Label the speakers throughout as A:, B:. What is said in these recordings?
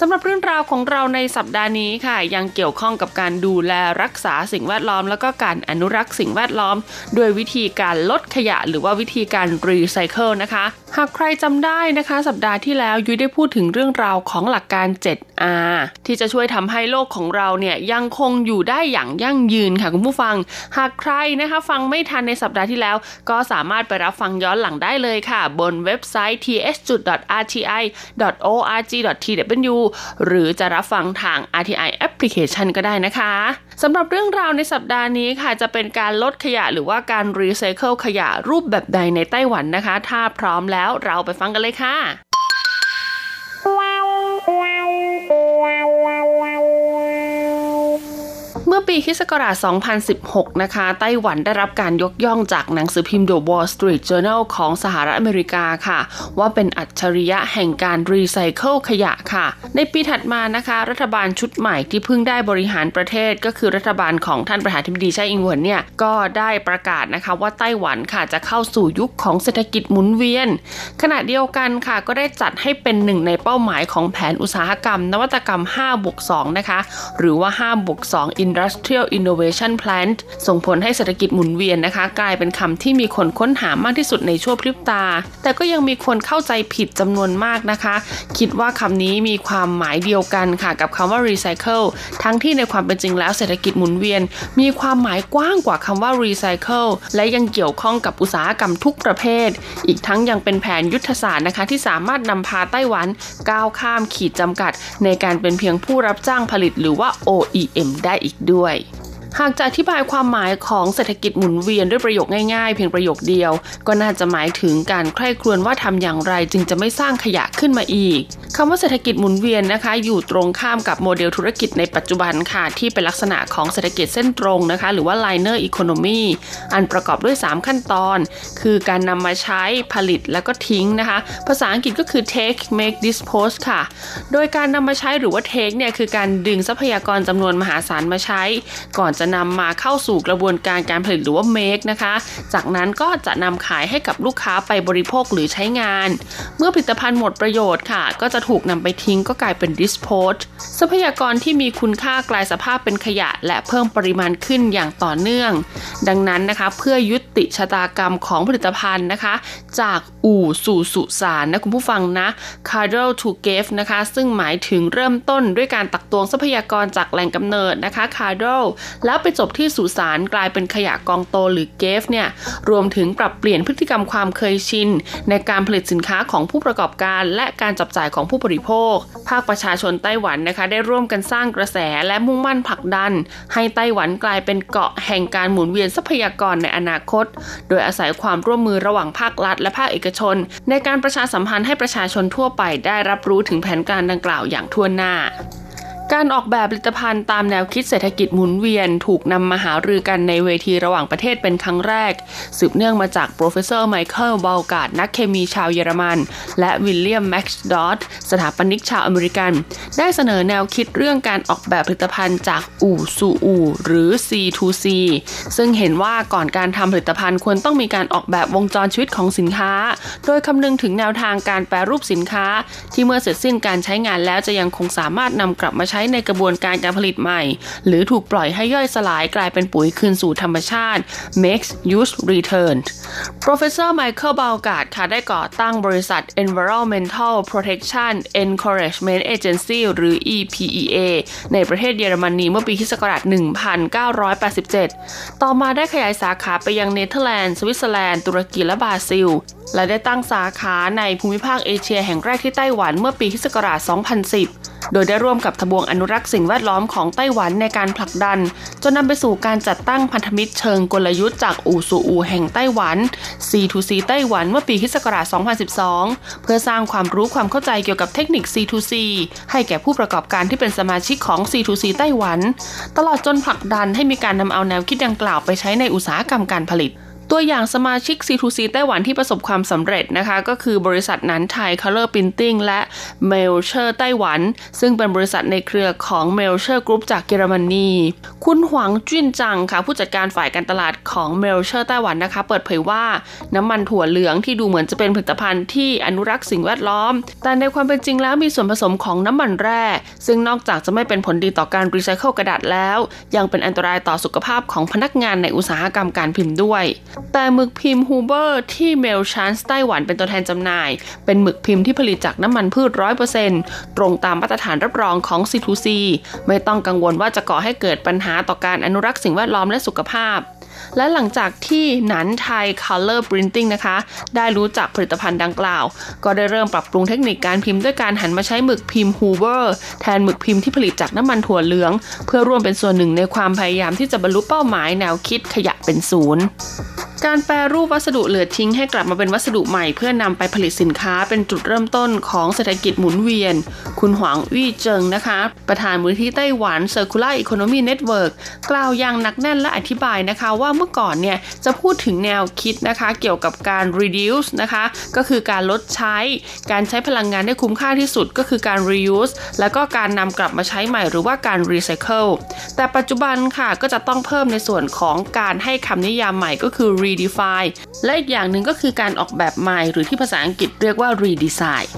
A: สำหรับเรื่องราวของเราในสัปดาห์นี้ค่ะ ยังเกี่ยวข้องกับการดูแลรักษาสิ่งแวดล้อม แล้วก็การอนุรักษ์สิ่งแวดล้อม ด้วยวิธีการลดขยะ หรือว่าวิธีการรีไซเคิลนะคะ หากใครจำได้นะคะ สัปดาห์ที่แล้วยุ้ยได้พูดถึงเรื่องราวของหลักการ 7R ที่จะช่วยทำให้โลกของเราเนี่ยยังคงอยู่ได้อย่างยั่งยืนค่ะคุณผู้ฟัง หากใครนะคะฟังไม่ทันในสัปดาห์ที่แล้ว ก็สามารถไปรับฟังย้อนหลังได้เลยค่ะ บนเว็บไซต์ th.rti.org.tw หรือจะรับฟังทาง RTI Application ก็ได้นะคะสำหรับเรื่องราวในสัปดาห์นี้ค่ะ จะเป็นการลดขยะหรือว่าการรีไซเคิลขยะรูปแบบใดในไต้หวันนะคะ ถ้าพร้อมแล้วเราไปฟังกันเลยค่ะเปีคศ2016 นะคะ ไต้หวันได้รับการยกย่องจากหนังสือพิมพ์ The Wall Street Journal ของสหรัฐอเมริกาค่ะ ว่าเป็นอัจฉริยะแห่งการรีไซเคิลขยะค่ะ ในปีถัดมานะคะ รัฐบาลชุดใหม่ที่เพิ่งได้บริหารประเทศก็คือรัฐบาลของท่านประธานธิบดีไช่อิงเหวินเนี่ย ก็ได้ประกาศนะคะว่าไต้หวันค่ะจะเข้าสู่ยุคของเศรษฐกิจหมุนเวียน ขณะเดียวกันค่ะก็ได้จัดให้เป็นหนึ่งในเป้าหมายของแผนอุตสาหกรรม นวัตกรรม5บวก2นะคะหรือว่า5บวก2 Industrial Innovation Plan ส่งผลให้เศรษฐกิจหมุนเวียนนะคะ กลายเป็นคำที่มีคนค้นหามากที่สุดในชั่วพริบตา แต่ก็ยังมีคนเข้าใจผิดจำนวนมากนะคะ คิดว่าคำนี้มีความหมายเดียวกันค่ะกับคำว่า recycle ทั้งที่ในความเป็นจริงแล้วเศรษฐกิจหมุนเวียน มีความหมายกว้างกว่าคำว่า recycle และยังเกี่ยวข้องกับอุตสาหกรรมทุกประเภท อีกทั้งยังเป็นแผนยุทธศาสตร์นะคะ ที่สามารถนำพาไต้หวันก้าวข้ามขีดจำกัด ในการเป็นเพียงผู้รับจ้างผลิตหรือว่า OEM ได้อีกด้วย Uruguai. หากจะอธิบายความหมายของเศรษฐกิจหมุนเวียนด้วยประโยคง่ายๆ เพียงประโยคเดียว ก็น่าจะหมายถึงการใคร่ครวญว่าทำอย่างไรจึงจะไม่สร้างขยะขึ้นมาอีกคำว่าเศรษฐกิจหมุนเวียนนะคะ อยู่ตรงข้ามกับโมเดลธุรกิจในปัจจุบันค่ะ ที่เป็นลักษณะของเศรษฐกิจเส้นตรงนะคะ หรือว่า liner economy อันประกอบด้วย 3 ขั้นตอน คือการนำมาใช้ผลิตแล้วก็ทิ้งนะคะ ภาษาอังกฤษก็คือ take make dispose ค่ะ โดยการนำมาใช้หรือว่า take เนี่ยคือการดึงทรัพยากรจำนวนมหาศาลมาใช้ก่อนจะนำมาเข้าสู่กระบวนการการผลิตหรือว่า make นะคะ จากนั้นก็จะนำขายให้กับลูกค้าไปบริโภคหรือใช้งาน เมื่อผลิตภัณฑ์หมดประโยชน์ค่ะ ก็จะถูกนำไปทิ้งก็กลายเป็น dispose ทรัพยากรที่มีคุณค่ากลายสภาพเป็นขยะ และเพิ่มปริมาณขึ้นอย่างต่อเนื่อง ดังนั้นนะคะ เพื่อยุติชะตากรรมของผลิตภัณฑ์นะคะ จากอู่สู่สุสานนะคุณผู้ฟังนะ cradle to gave นะคะ ซึ่งหมายถึงเริ่มต้นด้วยการตักตวงทรัพยากรจากแหล่งกำเนิดนะคะ cradle แล้วไปจบที่สุสานกลายเป็นขยะกองโตหรือเกฟเนี่ยรวมถึงปรับเปลี่ยนพฤติกรรมความเคยชิน ในการผลิตสินค้าของผู้ประกอบการ และการจับจ่ายของผู้บริโภค ภาคประชาชนไต้หวันนะคะ ได้ร่วมกันสร้างกระแสและมุ่งมั่นผลักดัน ให้ไต้หวันกลายเป็นเกาะแห่งการหมุนเวียนทรัพยากรในอนาคต โดยอาศัยความร่วมมือระหว่างภาครัฐ และภาคเอกชน ในการประชาสัมพันธ์ให้ประชาชนทั่วไปได้รับรู้ถึงแผนการดังกล่าวอย่างทั่วหน้า การออกแบบผลิตภัณฑ์ตามแนวคิดเศรษฐกิจหมุนเวียน ถูกนำมาหารือกันในเวทีระหว่างประเทศเป็นครั้งแรก สืบเนื่องมาจาก Professor Michael Braungart นักเคมีชาวเยอรมัน และ William McDonoughสถาปนิกชาวอเมริกัน ได้เสนอแนวคิดเรื่องการออกแบบผลิตภัณฑ์จากอู่สู่อู่หรือ C2C ซึ่งเห็นว่าก่อนการทำผลิตภัณฑ์ควรต้องมีการออกแบบวงจรชีวิตของสินค้า โดยคำนึงถึงแนวทางการแปรรูปสินค้า ที่เมื่อเสร็จสิ้นการใช้งานแล้วจะยังคงสามารถนำกลับมาใช้ในกระบวนการการผลิตใหม่ หรือถูกปล่อยให้ย่อยสลายกลายเป็นปุ๋ยคืนสู่ธรรมชาติ makes use return Professor Michael b a l g a r d ค่ะได้ก่อตั้งบริษัท Environmental Protection Encouragement Agency หรือ EPEA ในประเทศเยอรมนีเมื่อปีคศ1987 ต่อมาได้ขยายสาขาไปยังเนเธอร์แลนด์ สวิตเซอร์แลนด์ ตุรกี และบราซิล และได้ตั้งสาขาในภูมิภาคเอเชียแห่งแรกที่ไต้หวันเมื่อปีคศ2010 โดยได้ร่วมกับทบวงอนุรักษ์สิ่งแวดล้อมของไต้หวันในการผลักดัน จนนำไปสู่การจัดตั้งพันธมิตรเชิงกลยุทธ์จากอู่สู่อู่แห่งไต้หวัน C2C ไต้หวันเมื่อปีคศ2012 เพื่อสร้างความรู้ความเข้าใจเกี่ยวกับเทคนิค C2C ให้แก่ผู้ประกอบการที่เป็นสมาชิกของ C2C ไต้หวัน ตลอดจนผลักดันให้มีการนำเอาแนวคิดดังกล่าวไปใช้ในอุตสาหกรรมการผลิต ตัวอย่างสมาชิก C2C ไต้หวันที่ประสบความสำเร็จนะคะ ก็คือบริษัทนั้นไทย Color Printing และ m a i l c h e r ไต้หวัน ซึ่งเป็นบริษัทในเครือของ m a i l c h e r Group จากเยอรมนีคุณหวังจุ้นจังค่ะ ผู้จัดการฝ่ายการตลาดของ m a i l c h e r ไต้หวันนะคะ เปิดเผยว่าน้ำมันถั่วเหลืองที่ดูเหมือนจะเป็นผลิตภัณฑ์ที่อนุรักษ์สิ่งแวดล้อม แต่ในความเป็นจริงแล้วมีส่วนผสมของน้ำมันแร่ ซึ่งนอกจากจะไม่เป็นผลดีต่อการรีไซเคิลกระดาษแล้ว ยังเป็นอันตรายต่อสุขภาพของพนักงานในอุตสาหกรรมการพิมพ์ด้วยแต่หมึกพิมพ์ Huber ที่ Melchers ไต้หวันเป็นตัวแทนจำหน่าย เป็นหมึกพิมพ์ที่ผลิตจากน้ำมันพืชร้อยเปอร์เซ็นต์ตรงตามมาตรฐานรับรองของ C2C ไม่ต้องกังวลว่าจะก่อให้เกิดปัญหาต่อการอนุรักษ์สิ่งแวดล้อมและสุขภาพ และหลังจากที่หนันไทย Color Printing นะคะ ได้รู้จักผลิตภัณฑ์ดังกล่าว ก็ได้เริ่มปรับปรุงเทคนิคการพิมพ์ด้วยการหันมาใช้หมึกพิมพ์ฮูเบอร์แทนหมึกพิมพ์ที่ผลิตจากน้ำมันถั่วเหลือง เพื่อร่วมเป็นส่วนหนึ่งในความพยายามที่จะบรรลุเป้าหมายแนวคิดขยะเป็นศูนย์การแปรรูปวัสดุเหลือทิ้งให้กลับมาเป็นวัสดุใหม่เพื่อนำไปผลิตสินค้าเป็นจุดเริ่มต้นของเศรษฐกิจหมุนเวียน คุณหวังวี่เจิงนะคะ ประธานมูลที่ไต้หวัน Circular Economy Network กล่าวอย่างหนักแน่นและอธิบายนะคะว่าาเมื่อก่อนเนี่ยจะพูดถึงแนวคิดนะคะเกี่ยวกับการ reduce นะคะก็คือการลดใช้ การใช้พลังงานได้คุ้มค่าที่สุดก็คือการ reuse แล้วก็การนำกลับมาใช้ใหม่หรือว่าการ recycle แต่ปัจจุบันค่ะก็จะต้องเพิ่มในส่วนของการให้คำนิยามใหม่ก็คือ redefine และอีกอย่างหนึ่งก็คือการออกแบบใหม่ หรือที่ภาษาอังกฤษเรียกว่า redesign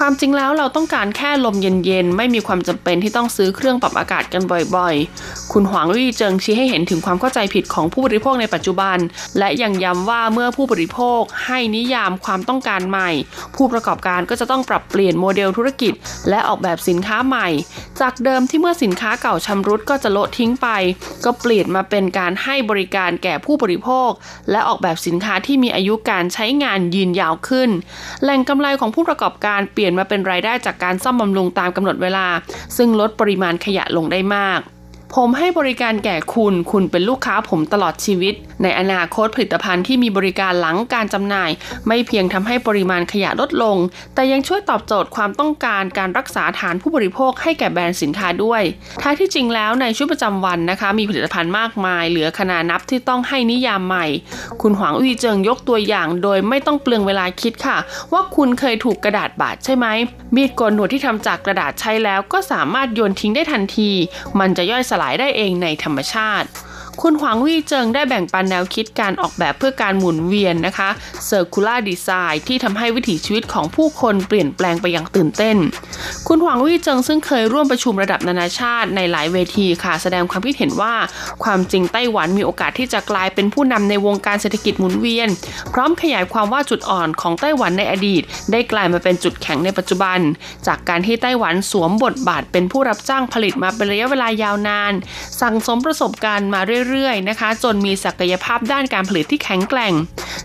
A: ความจริงแล้วเราต้องการแค่ลมเย็นๆ ไม่มีความจำเป็นที่ต้องซื้อเครื่องปรับอากาศกันบ่อยๆ คุณหวางวี่เจิงชี้ให้เห็นถึงความเข้าใจผิดของผู้บริโภคในปัจจุบัน และยังย้ำว่าเมื่อผู้บริโภคให้นิยามความต้องการใหม่ ผู้ประกอบการก็จะต้องปรับเปลี่ยนโมเดลธุรกิจ และออกแบบสินค้าใหม่ จากเดิมที่เมื่อสินค้าเก่าชำรุดก็จะโละทิ้งไป ก็เปลี่ยนมาเป็นการให้บริการแก่ผู้บริโภค และออกแบบสินค้าที่มีอายุการใช้งานยืนยาวขึ้น แหล่งกำไรของผู้ประกอบการเปลี่ยนลี่ยนมาเป็นรายได้จากการซ่อมบำรุงตามกำหนดเวลา ซึ่งลดปริมาณขยะลงได้มาก ผมให้บริการแก่คุณ คุณเป็นลูกค้าผมตลอดชีวิต ในอนาคตผลิตภัณฑ์ที่มีบริการหลังการจำหน่าย ไม่เพียงทำให้ปริมาณขยะลดลง แต่ยังช่วยตอบโจทย์ความต้องการการรักษาฐานผู้บริโภคให้แก่แบรนด์สินค้าด้วยท้ายที่จริงแล้วในชีวิตประจำวันนะคะ มีผลิตภัณฑ์มากมาย เหลือขนานับที่ต้องให้นิยามใหม่ คุณหวังอุยเจิงยกตัวอย่าง โดยไม่ต้องเปลืองเวลาคิดค่ะ ว่าคุณเคยถูกกระดาษบาดใช่ไหมมีดโกนหนวดที่ทำจากกระดาษใช้แล้วก็สามารถโยนทิ้งได้ทันที มันจะย่อยสลายได้เองในธรรมชาติ คุณหวังวี่เจิงได้แบ่งปันแนวคิดการออกแบบเพื่อการหมุนเวียนนะคะ Circular Design ที่ทำให้วิถีชีวิตของผู้คนเปลี่ยนแปลงไปอย่างตื่นเต้น คุณหวังวี่เจิงซึ่งเคยร่วมประชุมระดับนานาชาติในหลายเวทีค่ะ แสดงความคิดเห็นว่า ความจริงไต้หวันมีโอกาสที่จะกลายเป็นผู้นำในวงการเศรษฐกิจหมุนเวียน พร้อมขยายความว่าจุดอ่อนของไต้หวันในอดีต ได้กลายมาเป็นจุดแข็งในปัจจุบัน จากการที่ไต้หวันสวมบทบาทเป็นผู้รับจ้างผลิตมาเป็นระยะเวลายาวนาน สั่งสมประสบการณ์มาเรื่อยๆนะคะ จนมีศักยภาพด้านการผลิตที่แข็งแกร่ง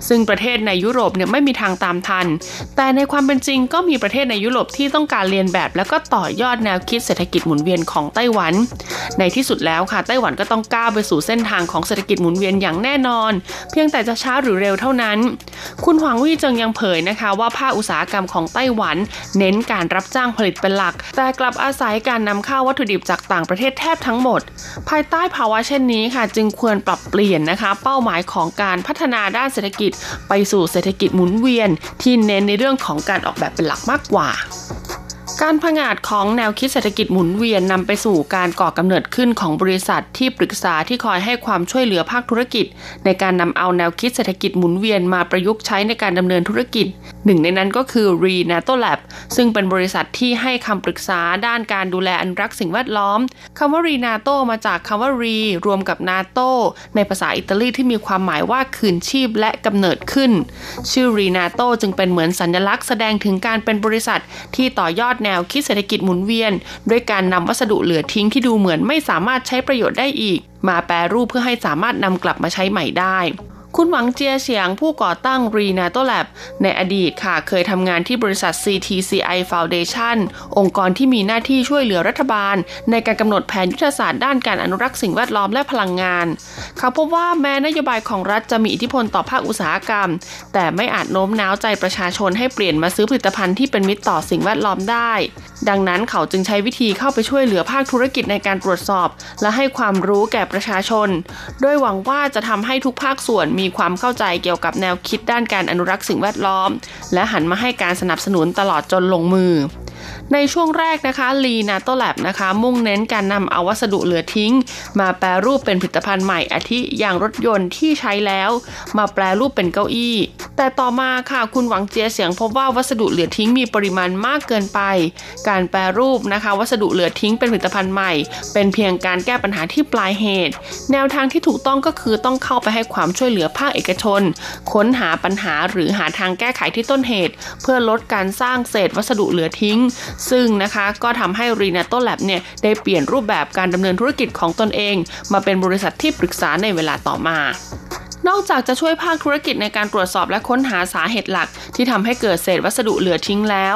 A: ซึ่งประเทศในยุโรปเนี่ยไม่มีทางตามทัน แต่ในความเป็นจริงก็มีประเทศในยุโรปที่ต้องการเรียนแบบ แล้วก็ต่อยอดแนวคิดเศรษฐกิจหมุนเวียนของไต้หวัน ในที่สุดแล้วค่ะไต้หวันก็ต้องก้าวไปสู่เส้นทางของเศรษฐกิจหมุนเวียนอย่างแน่นอน เพียงแต่จะช้าหรือเร็วเท่านั้น คุณหวังวี่เจิงยังเผยนะคะ ว่าภาคอุตสาหกรรมของไต้หวัน เน้นการรับจ้างผลิตเป็นหลัก แต่กลับอาศัยการนำเข้าวัตถุดิบจากต่างประเทศแทบทั้งหมด ภายใต้ภาวะเช่นนี้ค่ะจึงควรปรับเปลี่ยนนะคะ เป้าหมายของการพัฒนาด้านเศรษฐกิจ ไปสู่เศรษฐกิจหมุนเวียน ที่เน้นในเรื่องของการออกแบบเป็นหลักมากกว่า การผงาดของแนวคิดเศรษฐกิจหมุนเวียนนำไปสู่การก่อกำเนิดขึ้นของบริษัทที่ปรึกษาที่คอยให้ความช่วยเหลือภาคธุรกิจ ในการนำเอาแนวคิดเศรษฐกิจหมุนเวียนมาประยุกต์ใช้ในการดำเนินธุรกิจ หนึ่งในนั้นก็คือ Renato Lab ซึ่งเป็นบริษัทที่ให้คำปรึกษาด้านการดูแลอนุรักษ์สิ่งแวดล้อมคำว่า Renato มาจากคำว่า Re รวมกับ Nato ในภาษาอิตาลีที่มีความหมายว่าคืนชีพและกำเนิดขึ้น ชื่อ Renato จึงเป็นเหมือนสัญลักษณ์แสดงถึงการเป็นบริษัทที่ต่อยอดแนวคิดเศรษฐกิจหมุนเวียน ด้วยการนำวัสดุเหลือทิ้งที่ดูเหมือนไม่สามารถใช้ประโยชน์ได้อีก มาแปรรูปเพื่อให้สามารถนำกลับมาใช้ใหม่ได้ คุณหวังเจียเฉียงผู้ก่อตั้ง r e n a t o Lab ในอดีตค่ะเคยทำงานที่บริษัท CTCI Foundation องค์กรที่มีหน้าที่ช่วยเหลือรัฐบาล ในการกำหนดแผนยุทธศาสตร์ด้านการอนุรักษ์สิ่งแวดล้อมและพลังงาน เขาพบว่าแม้นโยบายของรัฐจะมีอิทธิพลต่อภาคอุตสาหกรรม แต่ไม่อาจโน้มน้าวใจประชาชนให้เปลี่ยนมาซื้อผลิตภัณฑ์ที่เป็นมิตรต่อสิ่งแวดล้อมได้ ดังนั้นเขาจึงใช้วิธีเข้าไปช่วยเหลือภาคธุรกิจในการตรวจสอบ และให้ความรู้แก่ประชาชน โดยหวังว่าจะทำให้ทุกภาคส่วนมีีความเข้าใจเกี่ยวกับแนวคิดด้านการอนุรักษ์สิ่งแวดล้อม และหันมาให้การสนับสนุนตลอดจนลงมือ ในช่วงแรกนะคะลีนาโตแลบนะคะ มุ่งเน้นการนำเอาวัสดุเหลือทิ้ง มาแปรรูปเป็นผลิตภัณฑ์ใหม่อาทิอย่างรถยนต์ที่ใช้แล้ว มาแปรรูปเป็นเก้าอี้ แต่ต่อมาค่ะคุณหวังเจียเสียงพบว่าวัสดุเหลือทิ้งมีปริมาณมากเกินไป การแปรรูปนะคะ วัสดุเหลือทิ้งเป็นผลิตภัณฑ์ใหม่ เป็นเพียงการแก้ปัญหาที่ปลายเหตุ แนวทางที่ถูกต้องก็คือต้องเข้าไปให้ความช่วยเหลือภาคเอกชน ค้นหาปัญหาหรือหาทางแก้ไขที่ต้นเหตุ เพื่อลดการสร้างเศษวัสดุเหลือทิ้งซึ่งนะคะก็ทำให้รีนาโตแลบเนี่ยได้เปลี่ยนรูปแบบการดำเนินธุรกิจของตนเอง มาเป็นบริษัทที่ปรึกษาในเวลาต่อมานอกจากจะช่วยภาคธุรกิจในการตรวจสอบและค้นหาสาเหตุหลัก ที่ทำให้เกิดเศษวัสดุเหลือทิ้งแล้ว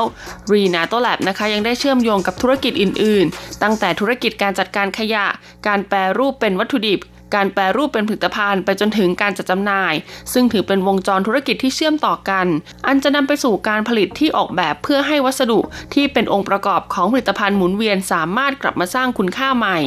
A: รีนาโตแลบนะคะยังได้เชื่อมโยงกับธุรกิจอื่น ๆ ตั้งแต่ธุรกิจการจัดการขยะ การแปรรูปเป็นวัตถุดิบ การแปรรูปเป็นผลิตภัณฑ์ไปจนถึงการจัดจำหน่าย ซึ่งถือเป็นวงจรธุรกิจที่เชื่อมต่อกัน อันจะนำไปสู่การผลิตที่ออกแบบเพื่อให้วัสดุที่เป็นองค์ประกอบของผลิตภัณฑ์หมุนเวียนสามารถกลับมาสร้างคุณค่าใหม่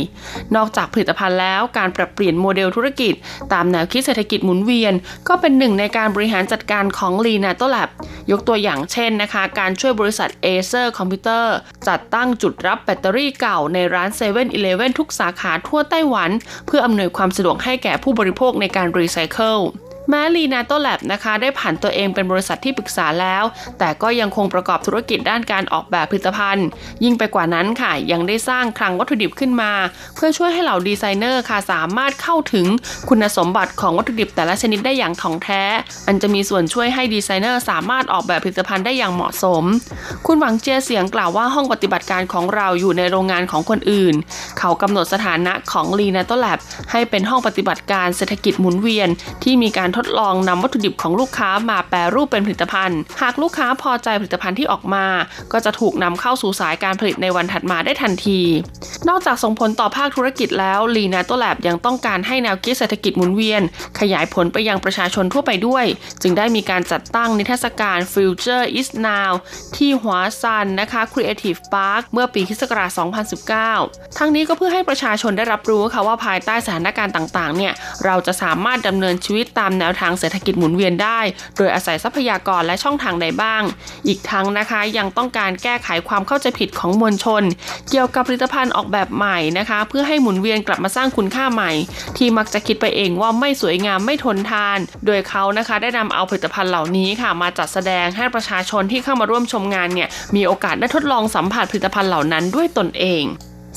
A: นอกจากผลิตภัณฑ์แล้วการปรับเปลี่ยนโมเดลธุรกิจ ตามแนวคิดเศรษฐกิจหมุนเวียน ก็เป็นหนึ่งในการบริหารจัดการของ l e n a t o Lab ยกตัวอย่างเช่นนะคะ การช่วยบริษัท Acer Computer จัดตั้งจุดรับแบตเตอรี่เก่าในร้าน7 e เ e ่ e อทุกสาขาทั่วไต้หวัน เพื่ออำนวยความสะดวกให้แก่ผู้บริโภคในการรีไซเคิล แม้ Renato Lab นะคะ ได้ผันตัวเองเป็นบริษัทที่ปรึกษาแล้ว แต่ก็ยังคงประกอบธุรกิจด้านการออกแบบผลิตภัณฑ์ ยิ่งไปกว่านั้นค่ะ ยังได้สร้างคลังวัตถุดิบขึ้นมา เพื่อช่วยให้เหล่าดีไซเนอร์ค่ะสามารถเข้าถึงคุณสมบัติของวัตถุดิบแต่ละชนิดได้อย่างถ่องแท้ อันจะมีส่วนช่วยให้ดีไซเนอร์สามารถออกแบบผลิตภัณฑ์ได้อย่างเหมาะสม คุณหวังเจียเสียงกล่าวว่าห้องปฏิบัติการของเราอยู่ในโรงงานของคนอื่น เขากำหนดสถานะของลีนาโตแลบให้เป็นห้องปฏิบัติการเศรษฐกิจหมุนเวียนที่มีการททดลองนำวัตถุดิบของลูกค้ามาแปรรูปเป็นผลิตภัณฑ์ หากลูกค้าพอใจผลิตภัณฑ์ที่ออกมา ก็จะถูกนำเข้าสู่สายการผลิตในวันถัดมาได้ทันที นอกจากส่งผลต่อภาคธุรกิจแล้วลีนาโตแลบยังต้องการให้แนวคิดเศรษฐกิจหมุนเวียน ขยายผลไปยังประชาชนทั่วไปด้วย จึงได้มีการจัดตั้งนิทรรศการ Future is Now ที่หัวซันนะคะ Creative Park เมื่อปีคศ2019 ทั้งนี้ก็เพื่อให้ประชาชนได้รับรู้ค่ะว่าภายใต้สถานการณ์ต่างๆเนี่ยเราจะสามารถดำเนินชีวิตตามแนวทางเศรษฐกิจหมุนเวียนได้ โดยอาศัยทรัพยากรและช่องทางใดบ้าง อีกทั้งนะคะยังต้องการแก้ไขความเข้าใจผิดของมวลชน เกี่ยวกับผลิตภัณฑ์ออกแบบใหม่นะคะ เพื่อให้หมุนเวียนกลับมาสร้างคุณค่าใหม่ ที่มักจะคิดไปเองว่าไม่สวยงามไม่ทนทาน โดยเขานะคะได้นำเอาผลิตภัณฑ์เหล่านี้ค่ะ มาจัดแสดงให้ประชาชนที่เข้ามาร่วมชมงานเนี่ยมีโอกาสได้ทดลองสัมผัสผลิตภัณฑ์เหล่านั้นด้วยตนเอง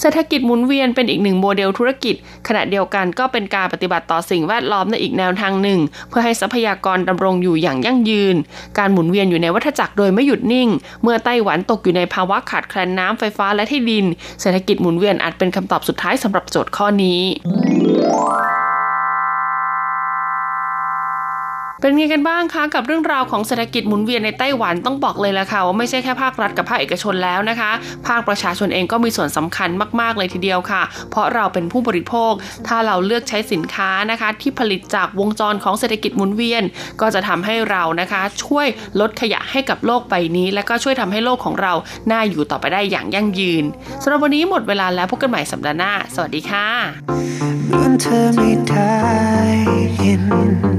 A: เศรษฐกิจหมุนเวียนเป็นอีกหนึ่งโมเดลธุรกิจ ขณะเดียวกันก็เป็นการปฏิบัติต่อสิ่งแวดล้อมในอีกแนวทางหนึ่ง เพื่อให้ทรัพยากรดำรงอยู่อย่างยั่งยืน การหมุนเวียนอยู่ในวัฏจักรโดยไม่หยุดนิ่ง เมื่อไต้หวันตกอยู่ในภาวะขาดแคลนน้ำไฟฟ้าและที่ดิน เศรษฐกิจหมุนเวียนอาจเป็นคำตอบสุดท้ายสำหรับโจทย์ข้อนี้ เป็นไงกันบ้างคะกับเรื่องราวของเศรษฐกิจหมุนเวียนในไต้หวันต้องบอกเลยละค่ะว่าไม่ใช่แค่ภาครัฐกับภาคเอกชนแล้วนะคะ ภาคประชาชนเองก็มีส่วนสำคัญมากๆเลยทีเดียวค่ะ เพราะเราเป็นผู้บริโภค ถ้าเราเลือกใช้สินค้านะคะ ที่ผลิตจากวงจรของเศรษฐกิจหมุนเวียน ก็จะทำให้เรานะคะ ช่วยลดขยะให้กับโลกใบนี้ และก็ช่วยทำให้โลกของเราน่าอยู่ต่อไปได้อย่างยั่งยืนสำหรับวันนี้หมดเวลาแล้วพบกันใหม่สัปดาห์หน้า สวัสดีค่ะเหมือนเธอไม่ได้ยิน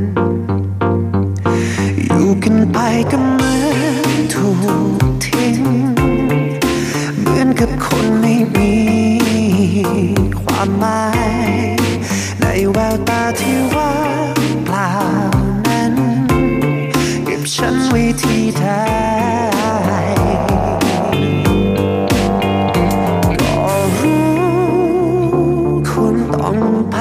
A: ไปก็เหมือนถูกทิ้ง เหมือนกับคนไม่มีความหมาย ในแววตาที่ว่างเปล่านั้นเก็บฉันไว้ที่ใดก็รู้ควรต้องไป